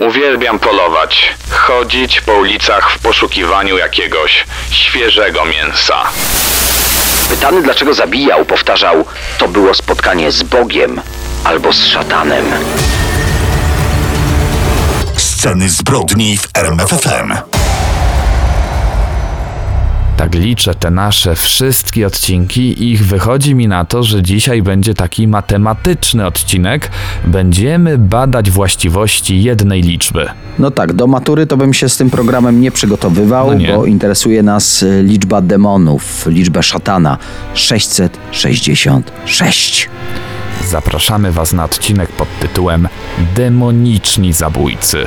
Uwielbiam polować, chodzić po ulicach w poszukiwaniu jakiegoś świeżego mięsa. Pytany dlaczego zabijał, powtarzał: To było spotkanie z Bogiem albo z szatanem. Sceny zbrodni w RMFFM. Tak liczę te nasze wszystkie odcinki i ich wychodzi mi na to, że dzisiaj będzie taki matematyczny odcinek. Będziemy badać właściwości jednej liczby. No tak, do matury to bym się z tym programem nie przygotowywał, No nie. bo interesuje nas y, liczba demonów, liczba szatana 666. Zapraszamy Was na odcinek pod tytułem Demoniczni zabójcy.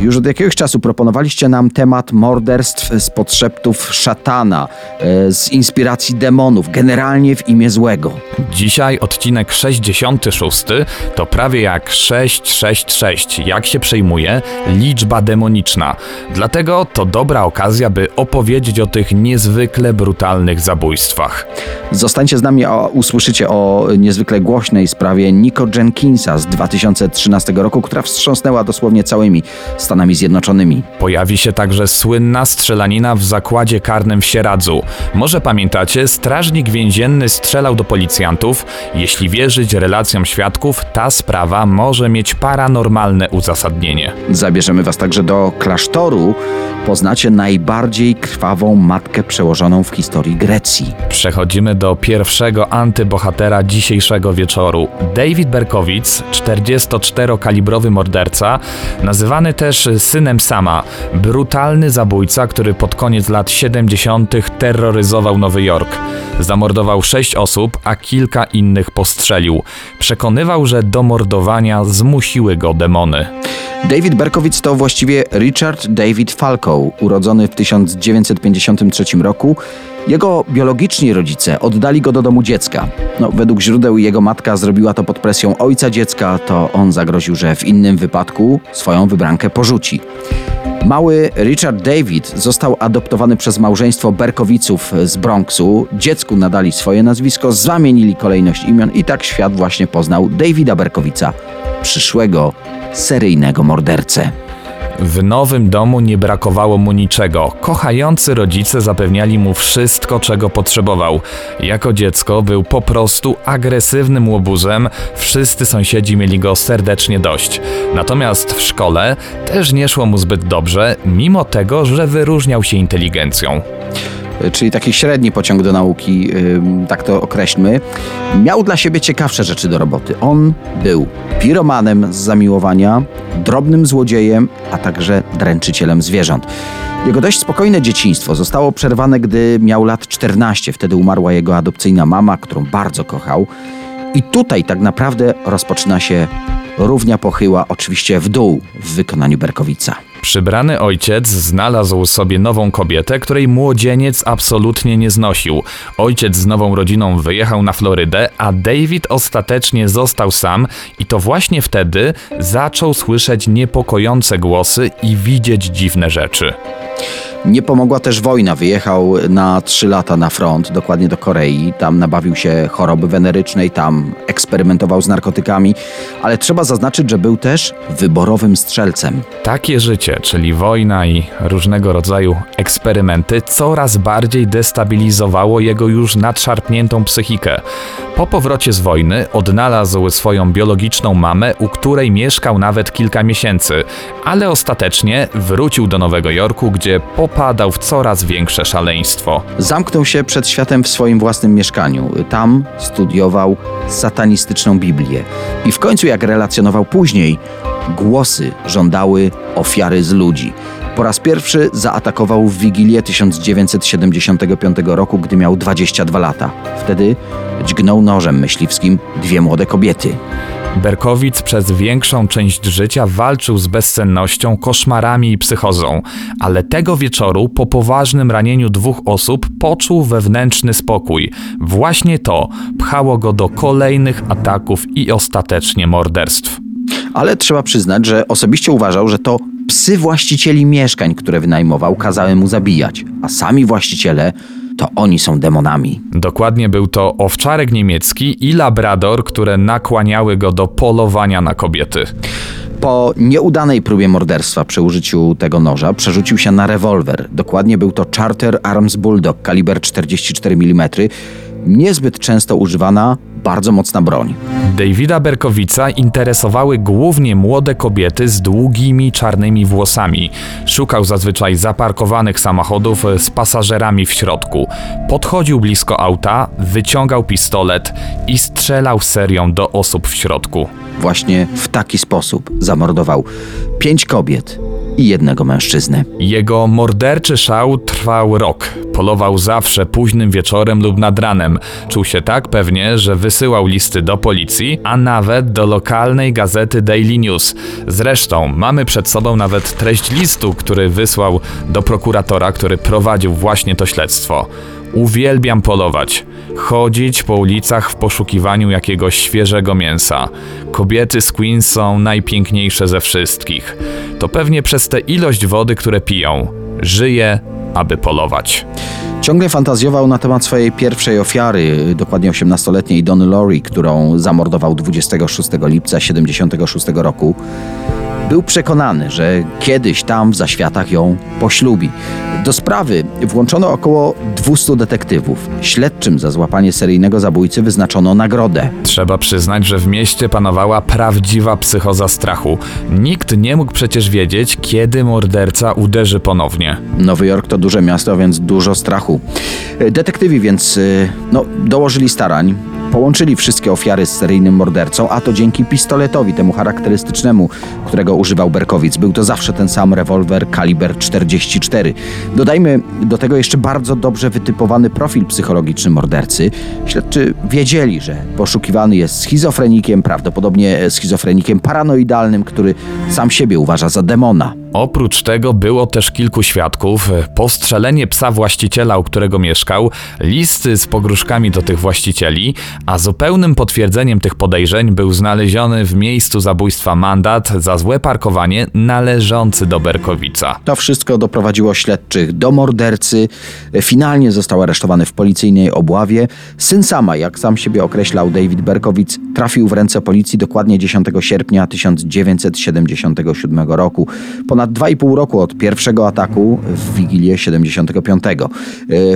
Już od jakiegoś czasu proponowaliście nam temat morderstw z podszeptów szatana, e, z inspiracji demonów, generalnie w imię złego. Dzisiaj odcinek 66 to prawie jak 666, jak się przejmuje liczba demoniczna. Dlatego to dobra okazja, by opowiedzieć o tych niezwykle brutalnych zabójstwach. Zostańcie z nami, a usłyszycie o niezwykle głośnej sprawie Nico Jenkinsa z 2013 roku, która wstrząsnęła dosłownie całymi Stanami Zjednoczonymi. Pojawi się także słynna strzelanina w zakładzie karnym w Sieradzu. Może pamiętacie, strażnik więzienny strzelał do policjantów. Jeśli wierzyć relacjom świadków, ta sprawa może mieć paranormalne uzasadnienie. Zabierzemy was także do klasztoru. Poznacie najbardziej krwawą matkę przełożoną w historii Grecji. Przechodzimy do pierwszego antybohatera dzisiejszego wieczoru. David Berkowitz, 44-kalibrowy morderca, nazywany też synem Sama, brutalny zabójca, który pod koniec lat 70. terroryzował Nowy Jork. Zamordował sześć osób, a kilka innych postrzelił. Przekonywał, że do mordowania zmusiły go demony. David Berkowitz to właściwie Richard David Falco, urodzony w 1953 roku. Jego biologiczni rodzice oddali go do domu dziecka. No, według źródeł jego matka zrobiła to pod presją ojca dziecka, to on zagroził, że w innym wypadku swoją wybrankę porzuci. Mały Richard David został adoptowany przez małżeństwo Berkowiców z Bronxu. Dziecku nadali swoje nazwisko, zamienili kolejność imion i tak świat właśnie poznał Davida Berkowica, przyszłego seryjnego mordercę. W nowym domu nie brakowało mu niczego. Kochający rodzice zapewniali mu wszystko, czego potrzebował. Jako dziecko był po prostu agresywnym łobuzem, wszyscy sąsiedzi mieli go serdecznie dość. Natomiast w szkole też nie szło mu zbyt dobrze, mimo tego, że wyróżniał się inteligencją. Czyli taki średni pociąg do nauki, tak to określmy, miał dla siebie ciekawsze rzeczy do roboty. On był piromanem z zamiłowania, drobnym złodziejem, a także dręczycielem zwierząt. Jego dość spokojne dzieciństwo zostało przerwane, gdy miał lat 14. Wtedy umarła jego adopcyjna mama, którą bardzo kochał. I tutaj tak naprawdę rozpoczyna się równia pochyła, oczywiście w dół w wykonaniu Berkowica. Przybrany ojciec znalazł sobie nową kobietę, której młodzieniec absolutnie nie znosił. Ojciec z nową rodziną wyjechał na Florydę, a David ostatecznie został sam i to właśnie wtedy zaczął słyszeć niepokojące głosy i widzieć dziwne rzeczy. Nie pomogła też wojna. Wyjechał na trzy lata na front, dokładnie do Korei. Tam nabawił się choroby wenerycznej, tam eksperymentował z narkotykami, ale trzeba zaznaczyć, że był też wyborowym strzelcem. Takie życie, czyli wojna i różnego rodzaju eksperymenty, coraz bardziej destabilizowało jego już nadszarpniętą psychikę. Po powrocie z wojny odnalazł swoją biologiczną mamę, u której mieszkał nawet kilka miesięcy, ale ostatecznie wrócił do Nowego Jorku, gdzie popadał w coraz większe szaleństwo. Zamknął się przed światem w swoim własnym mieszkaniu. Tam studiował satanistyczną Biblię. I w końcu, jak relacjonował później, głosy żądały ofiary z ludzi. Po raz pierwszy zaatakował w Wigilię 1975 roku, gdy miał 22 lata. Wtedy dźgnął nożem myśliwskim dwie młode kobiety. Berkowicz przez większą część życia walczył z bezsennością, koszmarami i psychozą, ale tego wieczoru po poważnym ranieniu dwóch osób poczuł wewnętrzny spokój. Właśnie to pchało go do kolejnych ataków i ostatecznie morderstw. Ale trzeba przyznać, że osobiście uważał, że to Psy właścicieli mieszkań, które wynajmował, kazały mu zabijać, a sami właściciele to oni są demonami. Dokładnie był to owczarek niemiecki i labrador, które nakłaniały go do polowania na kobiety. Po nieudanej próbie morderstwa przy użyciu tego noża przerzucił się na rewolwer. Dokładnie był to Charter Arms Bulldog kaliber 44 mm. Niezbyt często używana, bardzo mocna broń. Davida Berkowica interesowały głównie młode kobiety z długimi czarnymi włosami. Szukał zazwyczaj zaparkowanych samochodów z pasażerami w środku. Podchodził blisko auta, wyciągał pistolet i strzelał serią do osób w środku. Właśnie w taki sposób zamordował pięć kobiet i jednego mężczyznę. Jego morderczy szał trwał rok. Polował zawsze późnym wieczorem lub nad ranem. Czuł się tak pewnie, że wysyłał listy do policji, a nawet do lokalnej gazety Daily News. Zresztą mamy przed sobą nawet treść listu, który wysłał do prokuratora, który prowadził właśnie to śledztwo. Uwielbiam polować, chodzić po ulicach w poszukiwaniu jakiegoś świeżego mięsa. Kobiety z Queens są najpiękniejsze ze wszystkich. To pewnie przez tę ilość wody, które piją. Żyję, aby polować. Ciągle fantazjował na temat swojej pierwszej ofiary, dokładnie 18-letniej Dony Lori, którą zamordował 26 lipca 76 roku. Był przekonany, że kiedyś tam w zaświatach ją poślubi. Do sprawy włączono około 200 detektywów. Śledczym za złapanie seryjnego zabójcy wyznaczono nagrodę. Trzeba przyznać, że w mieście panowała prawdziwa psychoza strachu. Nikt nie mógł przecież wiedzieć, kiedy morderca uderzy ponownie. Nowy Jork to duże miasto, więc dużo strachu. Detektywi więc y, no, dołożyli starań, połączyli wszystkie ofiary z seryjnym mordercą, a to dzięki pistoletowi, temu charakterystycznemu, którego używał Berkowic. Był to zawsze ten sam rewolwer kaliber 44. Dodajmy do tego jeszcze bardzo dobrze wytypowany profil psychologiczny mordercy. Śledczy wiedzieli, że poszukiwany jest schizofrenikiem, prawdopodobnie schizofrenikiem paranoidalnym, który sam siebie uważa za demona. Oprócz tego było też kilku świadków, postrzelenie psa właściciela, u którego mieszkał, listy z pogróżkami do tych właścicieli, a zupełnym potwierdzeniem tych podejrzeń był znaleziony w miejscu zabójstwa mandat za złe parkowanie należący do Berkowica. To wszystko doprowadziło śledczych do mordercy. Finalnie został aresztowany w policyjnej obławie. Syn sama, jak sam siebie określał David Berkowicz, trafił w ręce policji dokładnie 10 sierpnia 1977 roku. Ponad 2,5 roku od pierwszego ataku w Wigilię 75.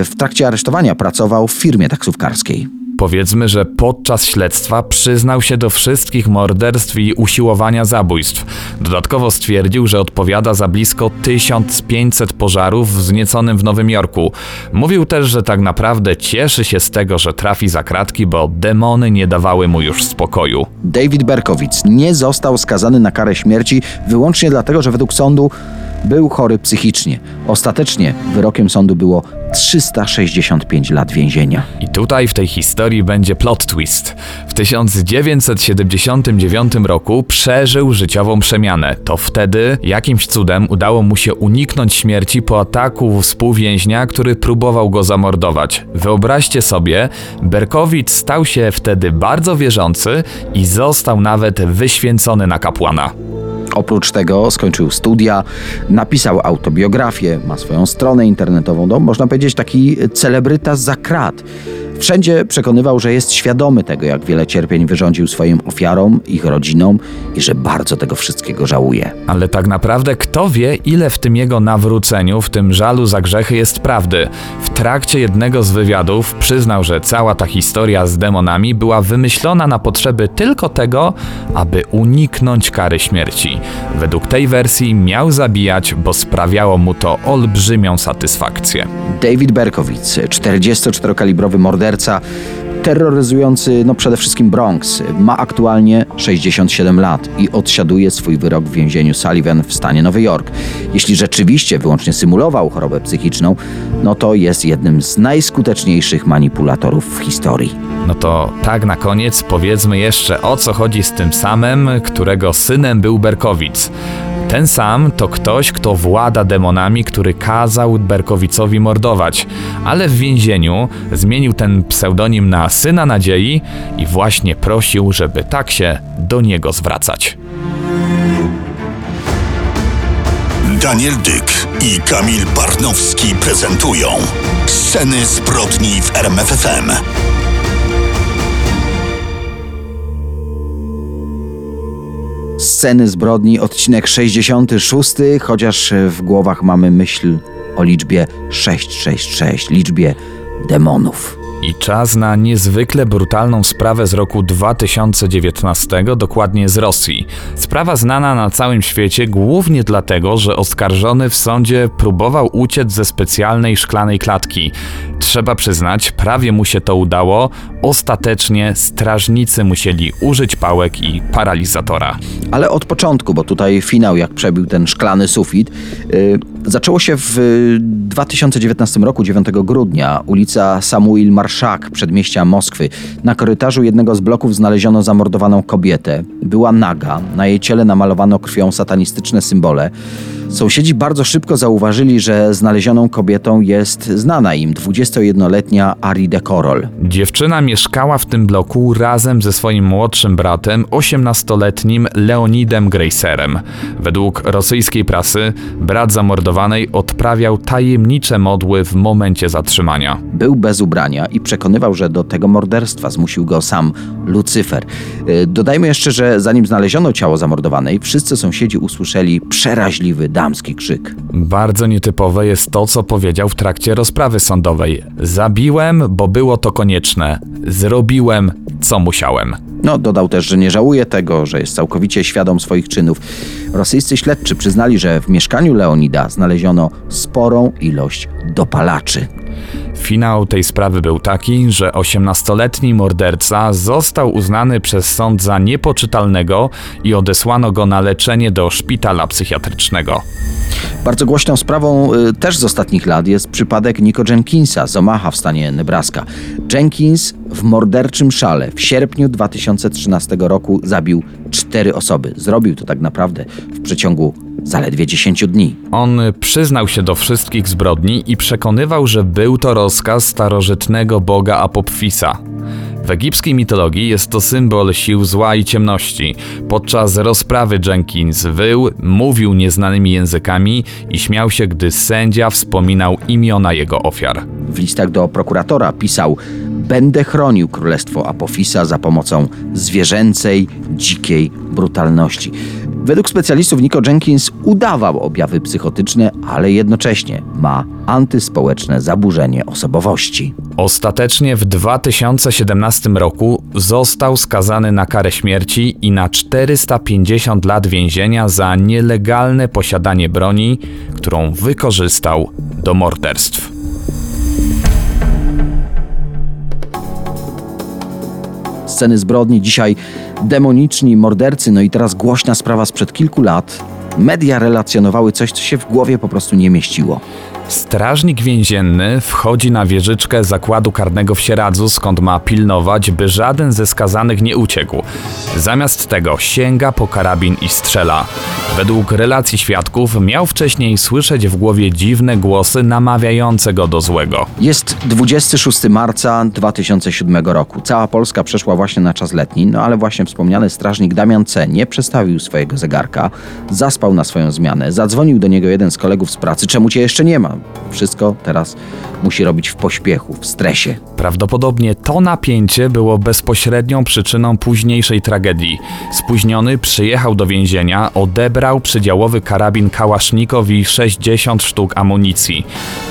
W trakcie aresztowania pracował w firmie taksówkarskiej. Powiedzmy, że podczas śledztwa przyznał się do wszystkich morderstw i usiłowania zabójstw. Dodatkowo stwierdził, że odpowiada za blisko 1500 pożarów wznieconym w Nowym Jorku. Mówił też, że tak naprawdę cieszy się z tego, że trafi za kratki, bo demony nie dawały mu już spokoju. David Berkowicz nie został skazany na karę śmierci wyłącznie dlatego, że według sądu był chory psychicznie. Ostatecznie wyrokiem sądu było 365 lat więzienia. I tutaj w tej historii będzie plot twist. W 1979 roku przeżył życiową przemianę. To wtedy jakimś cudem udało mu się uniknąć śmierci po ataku współwięźnia, który próbował go zamordować. Wyobraźcie sobie, Berkowicz stał się wtedy bardzo wierzący i został nawet wyświęcony na kapłana. Oprócz tego skończył studia, napisał autobiografię, ma swoją stronę internetową, no, można powiedzieć taki celebryta za krat. Wszędzie przekonywał, że jest świadomy tego, jak wiele cierpień wyrządził swoim ofiarom, ich rodzinom i że bardzo tego wszystkiego żałuje. Ale tak naprawdę kto wie, ile w tym jego nawróceniu, w tym żalu za grzechy jest prawdy. W trakcie jednego z wywiadów przyznał, że cała ta historia z demonami była wymyślona na potrzeby tylko tego, aby uniknąć kary śmierci. Według tej wersji miał zabijać, bo sprawiało mu to olbrzymią satysfakcję. David Berkowicz, 44-kalibrowy morderca, terroryzujący no przede wszystkim Bronx, ma aktualnie 67 lat i odsiaduje swój wyrok w więzieniu Sullivan w stanie Nowy Jork. Jeśli rzeczywiście wyłącznie symulował chorobę psychiczną, no to jest jednym z najskuteczniejszych manipulatorów w historii. No to tak na koniec powiedzmy jeszcze o co chodzi z tym samym, którego synem był Berkowicz. Ten sam to ktoś, kto włada demonami, który kazał Berkowicowi mordować, ale w więzieniu zmienił ten pseudonim na Syna Nadziei i właśnie prosił, żeby tak się do niego zwracać. Daniel Dyk i Kamil Barnowski prezentują Sceny zbrodni w RMFFM. Sceny zbrodni, odcinek 66, chociaż w głowach mamy myśl o liczbie 666, liczbie demonów. I czas na niezwykle brutalną sprawę z roku 2019, dokładnie z Rosji. Sprawa znana na całym świecie głównie dlatego, że oskarżony w sądzie próbował uciec ze specjalnej szklanej klatki. Trzeba przyznać, prawie mu się to udało. Ostatecznie strażnicy musieli użyć pałek i paralizatora. Ale od początku, bo tutaj finał, jak przebił ten szklany sufit, yy, zaczęło się w 2019 roku, 9 grudnia, ulica Samuil Marszak, przedmieścia Moskwy. Na korytarzu jednego z bloków znaleziono zamordowaną kobietę. Była naga, na jej ciele namalowano krwią satanistyczne symbole. Sąsiedzi bardzo szybko zauważyli, że znalezioną kobietą jest znana im 21-letnia Ari de Korol. Dziewczyna mieszkała w tym bloku razem ze swoim młodszym bratem, 18-letnim Leonidem Greiserem. Według rosyjskiej prasy, brat zamordowanej odprawiał tajemnicze modły w momencie zatrzymania. Był bez ubrania i przekonywał, że do tego morderstwa zmusił go sam Lucyfer. Yy, Dodajmy jeszcze, że zanim znaleziono ciało zamordowanej, wszyscy sąsiedzi usłyszeli przeraźliwy damski krzyk. Bardzo nietypowe jest to, co powiedział w trakcie rozprawy sądowej. Zabiłem, bo było to konieczne. Zrobiłem, co musiałem. No, dodał też, że nie żałuje tego, że jest całkowicie świadom swoich czynów. Rosyjscy śledczy przyznali, że w mieszkaniu Leonida znaleziono sporą ilość dopalaczy. Finał tej sprawy był taki, że 18-letni morderca został uznany przez sąd za niepoczytalnego i odesłano go na leczenie do szpitala psychiatrycznego. Bardzo głośną sprawą y, też z ostatnich lat jest przypadek Nico Jenkinsa z Omaha w stanie Nebraska. Jenkins w morderczym szale w sierpniu 2013 roku zabił cztery osoby. Zrobił to tak naprawdę w przeciągu zaledwie 10 dni. On przyznał się do wszystkich zbrodni i przekonywał, że był to rozkaz starożytnego boga Apopfisa. W egipskiej mitologii jest to symbol sił zła i ciemności. Podczas rozprawy Jenkins wył, mówił nieznanymi językami i śmiał się, gdy sędzia wspominał imiona jego ofiar. W listach do prokuratora pisał: Będę chronił królestwo Apofisa za pomocą zwierzęcej, dzikiej brutalności. Według specjalistów Nico Jenkins udawał objawy psychotyczne, ale jednocześnie ma antyspołeczne zaburzenie osobowości. Ostatecznie w 2017 roku został skazany na karę śmierci i na 450 lat więzienia za nielegalne posiadanie broni, którą wykorzystał do morderstw. Sceny zbrodni, dzisiaj demoniczni mordercy, no i teraz głośna sprawa sprzed kilku lat. Media relacjonowały coś, co się w głowie po prostu nie mieściło. Strażnik więzienny wchodzi na wieżyczkę zakładu karnego w Sieradzu, skąd ma pilnować, by żaden ze skazanych nie uciekł. Zamiast tego sięga po karabin i strzela. Według relacji świadków miał wcześniej słyszeć w głowie dziwne głosy namawiające go do złego. Jest 26 marca 2007 roku. Cała Polska przeszła właśnie na czas letni, no ale właśnie wspomniany strażnik Damian C. nie przestawił swojego zegarka, zaspał na swoją zmianę, zadzwonił do niego jeden z kolegów z pracy, czemu cię jeszcze nie ma? Wszystko teraz musi robić w pośpiechu, w stresie. Prawdopodobnie to napięcie było bezpośrednią przyczyną późniejszej tragedii. Spóźniony przyjechał do więzienia, odebrał przydziałowy karabin Kałasznikow i 60 sztuk amunicji.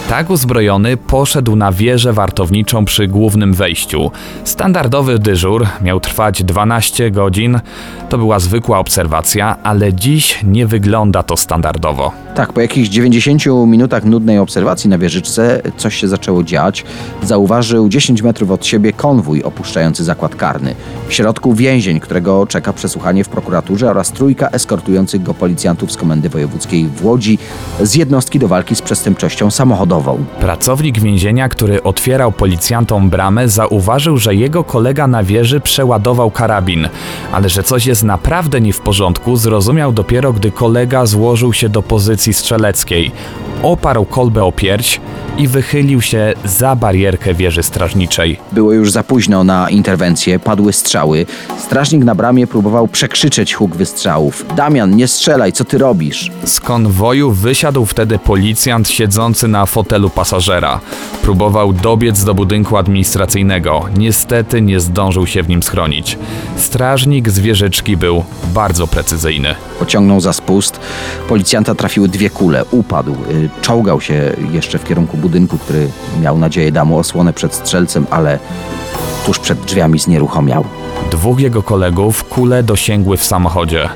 Tak uzbrojony poszedł na wieżę wartowniczą przy głównym wejściu. Standardowy dyżur miał trwać 12 godzin. To była zwykła obserwacja, ale dziś nie wygląda to standardowo. Tak, po jakichś 90 minutach nudnej obserwacji na wieżyczce coś się zaczęło dziać. Zauważył 10 metrów od siebie konwój opuszczający zakład karny. W środku więzień, którego czeka przesłuchanie w prokuraturze oraz trójka eskortujących go policjantów z Komendy Wojewódzkiej w Łodzi z jednostki do walki z przestępczością samochodową. Pracownik więzienia, który otwierał policjantom bramę, zauważył, że jego kolega na wieży przeładował karabin, ale że coś jest naprawdę nie w porządku, zrozumiał dopiero, gdy kolega złożył się do pozycji strzeleckiej. Oparł kolbę o pierś i wychylił się za barierkę wieży strażniczej. Było już za późno na interwencję, padły strzały. Strażnik na bramie próbował przekrzyczeć huk wystrzałów. Damian, nie strzelaj, co ty robisz? Z konwoju wysiadł wtedy policjant siedzący na fotelu pasażera. Próbował dobiec do budynku administracyjnego. Niestety nie zdążył się w nim schronić. Strażnik z wieżyczki był bardzo precyzyjny. Pociągnął za spust. Policjanta trafiły dwie kule. Upadł. Y, Czołgał się jeszcze w kierunku budynku, który miał nadzieję da mu osłonę przed strzelcem, ale tuż przed drzwiami znieruchomiał. Dwóch jego kolegów kule dosięgły w samochodzie.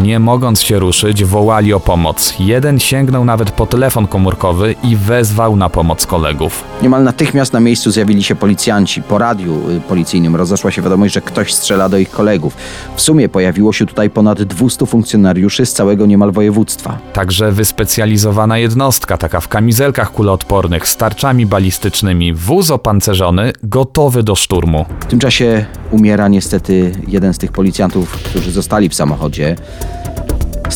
Nie mogąc się ruszyć, wołali o pomoc. Jeden sięgnął nawet po telefon komórkowy i wezwał na pomoc kolegów. Niemal natychmiast na miejscu zjawili się policjanci. Po radiu y, policyjnym rozeszła się wiadomość, że ktoś strzela do ich kolegów. W sumie pojawiło się tutaj ponad 200 funkcjonariuszy z całego niemal województwa. Także wyspecjalizowana jednostka, taka w kamizelkach kuloodpornych, z tarczami balistycznymi, wóz opancerzony, gotowy do szturmu. W tym czasie umiera niestety jeden z tych policjantów, którzy zostali w samochodzie.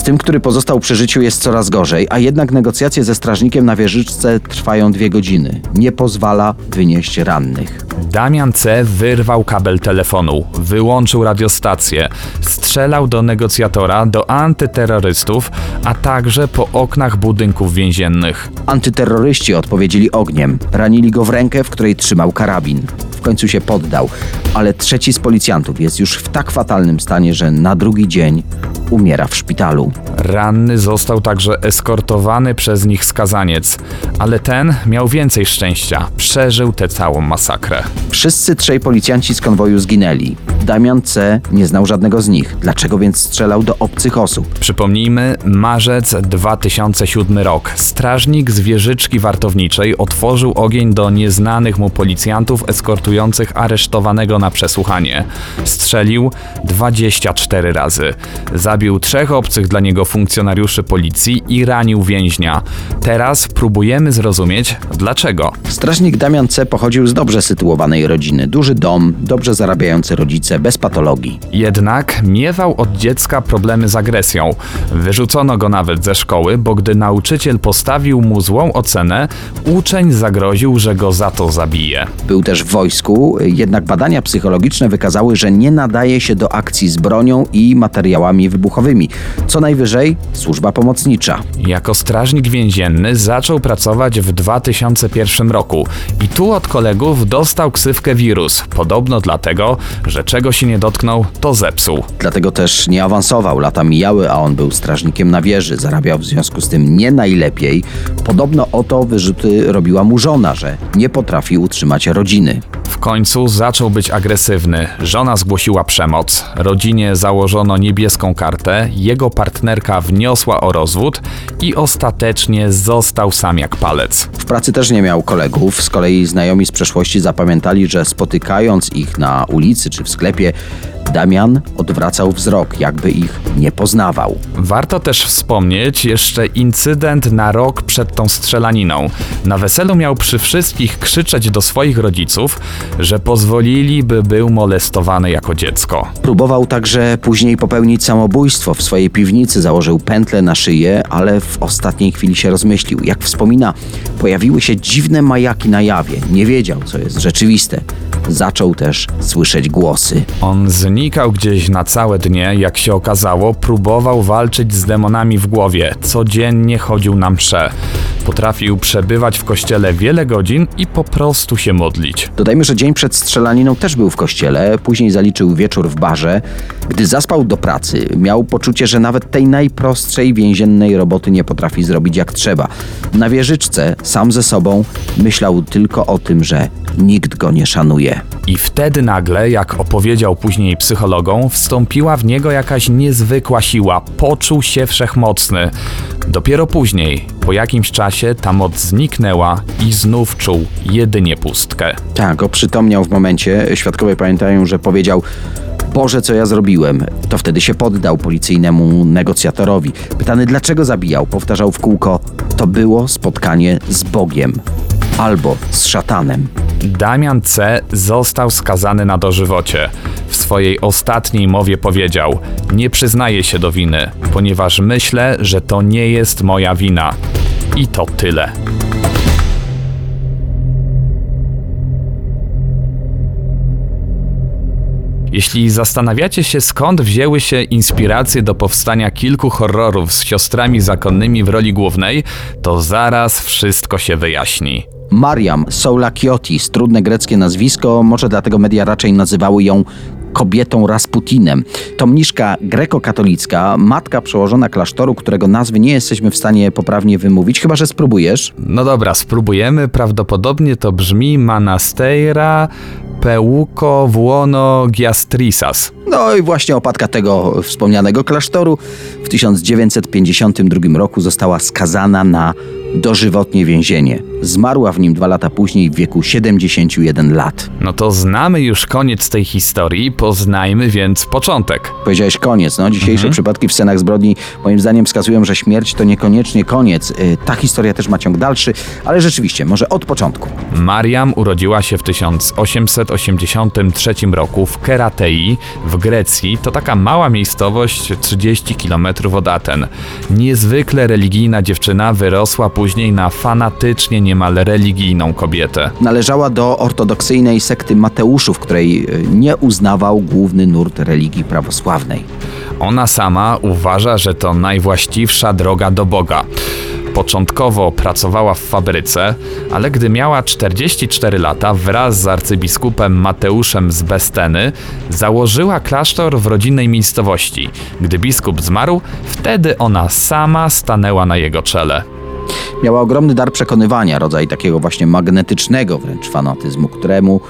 Tym, który pozostał przy życiu jest coraz gorzej, a jednak negocjacje ze strażnikiem na wieżyczce trwają dwie godziny. Nie pozwala wynieść rannych. Damian C. wyrwał kabel telefonu, wyłączył radiostację, strzelał do negocjatora, do antyterrorystów, a także po oknach budynków więziennych. Antyterroryści odpowiedzieli ogniem. Ranili go w rękę, w której trzymał karabin. W końcu się poddał, ale trzeci z policjantów jest już w tak fatalnym stanie, że na drugi dzień umiera w szpitalu. Ranny został także eskortowany przez nich skazaniec, ale ten miał więcej szczęścia, przeżył tę całą masakrę. Wszyscy trzej policjanci z konwoju zginęli. Damian C. nie znał żadnego z nich. Dlaczego więc strzelał do obcych osób? Przypomnijmy, marzec 2007 rok. Strażnik z wieżyczki wartowniczej otworzył ogień do nieznanych mu policjantów eskortujących aresztowanego na przesłuchanie. Strzelił 24 razy. Zabił trzech obcych dla niego funkcjonariuszy policji i ranił więźnia. Teraz próbujemy zrozumieć dlaczego. Strażnik Damian C. pochodził z dobrze sytuowanej rodziny. Duży dom, dobrze zarabiający rodzice, bez patologii. Jednak miewał od dziecka problemy z agresją. Wyrzucono go nawet ze szkoły, bo gdy nauczyciel postawił mu złą ocenę, uczeń zagroził, że go za to zabije. Był też w wojsku, jednak badania psychologiczne wykazały, że nie nadaje się do akcji z bronią i materiałami wybuchowymi. Co najwyżej służba pomocnicza. Jako strażnik więzienny zaczął pracować w 2001 roku i tu od kolegów dostał ksywkę wirus. Podobno dlatego, że czego się nie dotknął, to zepsuł. Dlatego też nie awansował. Lata mijały, a on był strażnikiem na wieży. Zarabiał w związku z tym nie najlepiej. Podobno o to wyrzuty robiła mu żona, że nie potrafi utrzymać rodziny. W końcu zaczął być agresywny. Żona zgłosiła przemoc, rodzinie założono niebieską kartę, jego partnerka wniosła o rozwód i ostatecznie został sam jak palec. W pracy też nie miał kolegów. Z kolei znajomi z przeszłości zapamiętali, że spotykając ich na ulicy czy w sklepie, Damian odwracał wzrok, jakby ich nie poznawał. Warto też wspomnieć jeszcze incydent na rok przed tą strzelaniną. Na weselu miał przy wszystkich krzyczeć do swoich rodziców, że pozwolili, by był molestowany jako dziecko. Próbował także później popełnić samobójstwo. W swojej piwnicy założył pętlę na szyję, ale w ostatniej chwili się rozmyślił. Jak wspomina, pojawiły się dziwne majaki na jawie. Nie wiedział, co jest rzeczywiste. Zaczął też słyszeć głosy. On znikał gdzieś na całe dnie, jak się okazało, próbował walczyć z demonami w głowie, codziennie chodził na msze. Potrafił przebywać w kościele wiele godzin i po prostu się modlić. Dodajmy, że dzień przed strzelaniną też był w kościele, później zaliczył wieczór w barze. Gdy zaspał do pracy, miał poczucie, że nawet tej najprostszej więziennej roboty nie potrafi zrobić jak trzeba. Na wieżyczce, sam ze sobą, myślał tylko o tym, że nikt go nie szanuje. I wtedy nagle, jak opowiedział później psychologom, wstąpiła w niego jakaś niezwykła siła. Poczuł się wszechmocny. Dopiero później, po jakimś czasie, ta moc zniknęła i znów czuł jedynie pustkę. Tak, oprzytomniał w momencie. Świadkowie pamiętają, że powiedział: Boże, co ja zrobiłem? To wtedy się poddał policyjnemu negocjatorowi. Pytany, dlaczego zabijał, powtarzał w kółko: To było spotkanie z Bogiem albo z szatanem. Damian C. został skazany na dożywocie w swojej ostatniej mowie powiedział: Nie przyznaję się do winy, ponieważ myślę, że to nie jest moja wina. I to tyle. Jeśli zastanawiacie się, skąd wzięły się inspiracje do powstania kilku horrorów z siostrami zakonnymi w roli głównej, to zaraz wszystko się wyjaśni. Mariam Soulakiotis, trudne greckie nazwisko, może dlatego media raczej nazywały ją kobietą Rasputinem. To mniszka grekokatolicka, matka przełożona klasztoru, którego nazwy nie jesteśmy w stanie poprawnie wymówić, chyba że spróbujesz. No dobra, spróbujemy. Prawdopodobnie to brzmi Manasteira Peuco Vuono Giastrisas. No i właśnie opadka tego wspomnianego klasztoru w 1952 roku została skazana na dożywotnie więzienie. Zmarła w nim dwa lata później w wieku 71 lat. No to znamy już koniec tej historii, poznajmy więc początek. Powiedziałeś koniec, no dzisiejsze przypadki w scenach zbrodni moim zdaniem wskazują, że śmierć to niekoniecznie koniec. Y, Ta historia też ma ciąg dalszy, ale rzeczywiście, może od początku. Mariam urodziła się w 1883 roku w Keratei w Grecji. To taka mała miejscowość 30 km od Aten. Niezwykle religijna dziewczyna wyrosła później na fanatycznie niemal religijną kobietę. Należała do ortodoksyjnej sekty Mateuszów, której y, nie uznawał główny nurt religii prawosławnej. Ona sama uważa, że to najwłaściwsza droga do Boga. Początkowo pracowała w fabryce, ale gdy miała 44 lata, wraz z arcybiskupem Mateuszem z Besteny, założyła klasztor w rodzinnej miejscowości. Gdy biskup zmarł, wtedy ona sama stanęła na jego czele. Miała ogromny dar przekonywania, rodzaj takiego właśnie magnetycznego wręcz fanatyzmu, któremu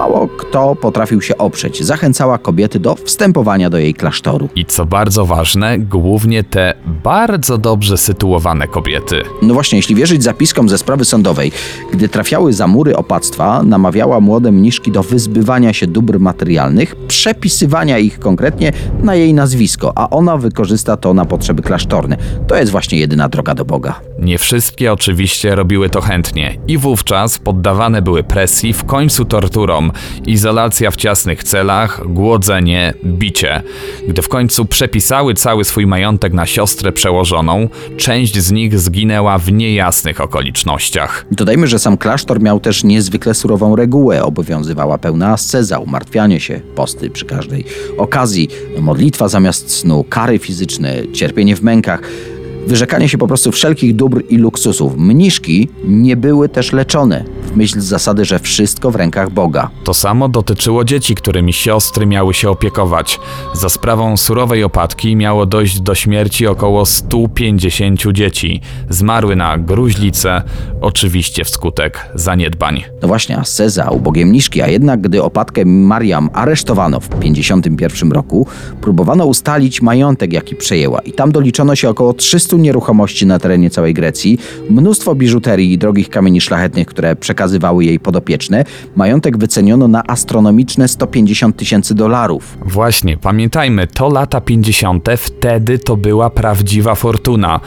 mało kto potrafił się oprzeć. Zachęcała kobiety do wstępowania do jej klasztoru. I co bardzo ważne, głównie te bardzo dobrze sytuowane kobiety. No właśnie, jeśli wierzyć zapiskom ze sprawy sądowej, gdy trafiały za mury opactwa, namawiała młode mniszki do wyzbywania się dóbr materialnych, przepisywania ich konkretnie na jej nazwisko, a ona wykorzysta to na potrzeby klasztorne. To jest właśnie jedyna droga do Boga. Nie wszystkie oczywiście robiły to chętnie i wówczas poddawane były presji, w końcu torturom, izolacja w ciasnych celach, głodzenie, bicie. Gdy w końcu przepisały cały swój majątek na siostrę przełożoną, część z nich zginęła w niejasnych okolicznościach. Dodajmy, że sam klasztor miał też niezwykle surową regułę. Obowiązywała pełna asceza, umartwianie się, posty przy każdej okazji, modlitwa zamiast snu, kary fizyczne, cierpienie w mękach. Wyrzekanie się po prostu wszelkich dóbr i luksusów. Mniszki nie były też leczone, w myśl zasady, że wszystko w rękach Boga. To samo dotyczyło dzieci, którymi siostry miały się opiekować. Za sprawą surowej opadki miało dojść do śmierci około 150 dzieci. Zmarły na gruźlicę, oczywiście wskutek zaniedbań. No właśnie, asceza, ubogie mniszki, a jednak gdy opadkę Mariam aresztowano w 51 roku, próbowano ustalić majątek, jaki przejęła i tam doliczono się około 300 nieruchomości na terenie całej Grecji, mnóstwo biżuterii i drogich kamieni szlachetnych, które przekazywały jej podopieczne. Majątek wyceniono na astronomiczne 150 tysięcy dolarów. Właśnie, pamiętajmy, to lata 50., wtedy to była prawdziwa fortuna.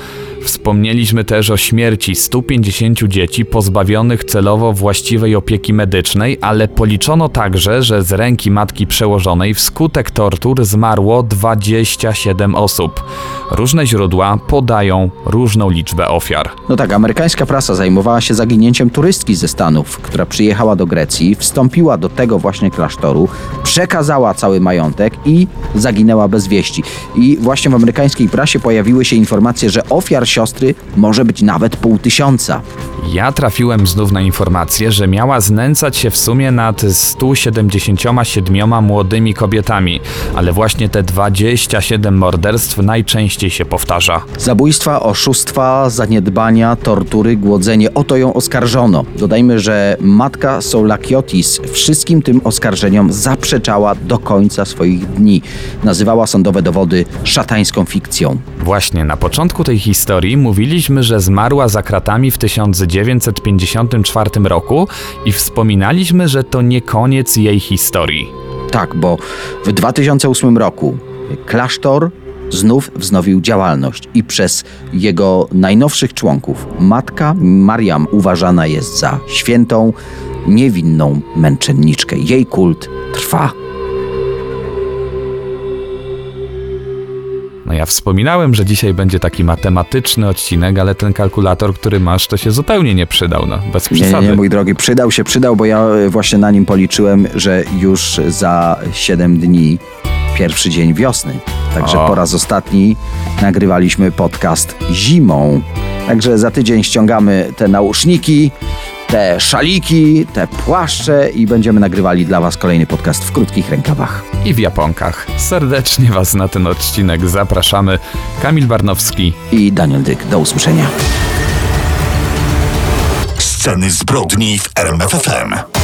Wspomnieliśmy też o śmierci 150 dzieci pozbawionych celowo właściwej opieki medycznej, ale policzono także, że z ręki matki przełożonej wskutek tortur zmarło 27 osób. Różne źródła podają różną liczbę ofiar. No tak, amerykańska prasa zajmowała się zaginięciem turystki ze Stanów, która przyjechała do Grecji, wstąpiła do tego właśnie klasztoru, przekazała cały majątek i zaginęła bez wieści. I właśnie w amerykańskiej prasie pojawiły się informacje, że ofiar siostry może być nawet pół tysiąca. Ja trafiłem znów na informację, że miała znęcać się w sumie nad 177 młodymi kobietami, ale właśnie te 27 morderstw najczęściej się powtarza. Zabójstwa, oszustwa, zaniedbania, tortury, głodzenie, o to ją oskarżono. Dodajmy, że matka Soulakiotis wszystkim tym oskarżeniom zaprzeczała do końca swoich dni. Nazywała sądowe dowody szatańską fikcją. Właśnie na początku tej historii mówiliśmy, że zmarła za kratami w 1954 roku i wspominaliśmy, że to nie koniec jej historii. Tak, bo w 2008 roku klasztor znów wznowił działalność i przez jego najnowszych członków matka Mariam uważana jest za świętą, niewinną męczenniczkę. Jej kult trwa. No ja wspominałem, że dzisiaj będzie taki matematyczny odcinek, ale ten kalkulator, który masz, to się zupełnie nie przydał, no, bez Nie, nie, przesady. nie, mój drogi, przydał się, przydał, bo ja e, właśnie na nim policzyłem, że już za 7 dni pierwszy dzień wiosny. Także O. po raz ostatni nagrywaliśmy podcast zimą. Także za tydzień ściągamy te nauszniki, te szaliki, te płaszcze i będziemy nagrywali dla Was kolejny podcast w krótkich rękawach. I w Japonkach. Serdecznie Was na ten odcinek zapraszamy. Kamil Barnowski. I Daniel Dyk, do usłyszenia. Sceny zbrodni w RMFFM.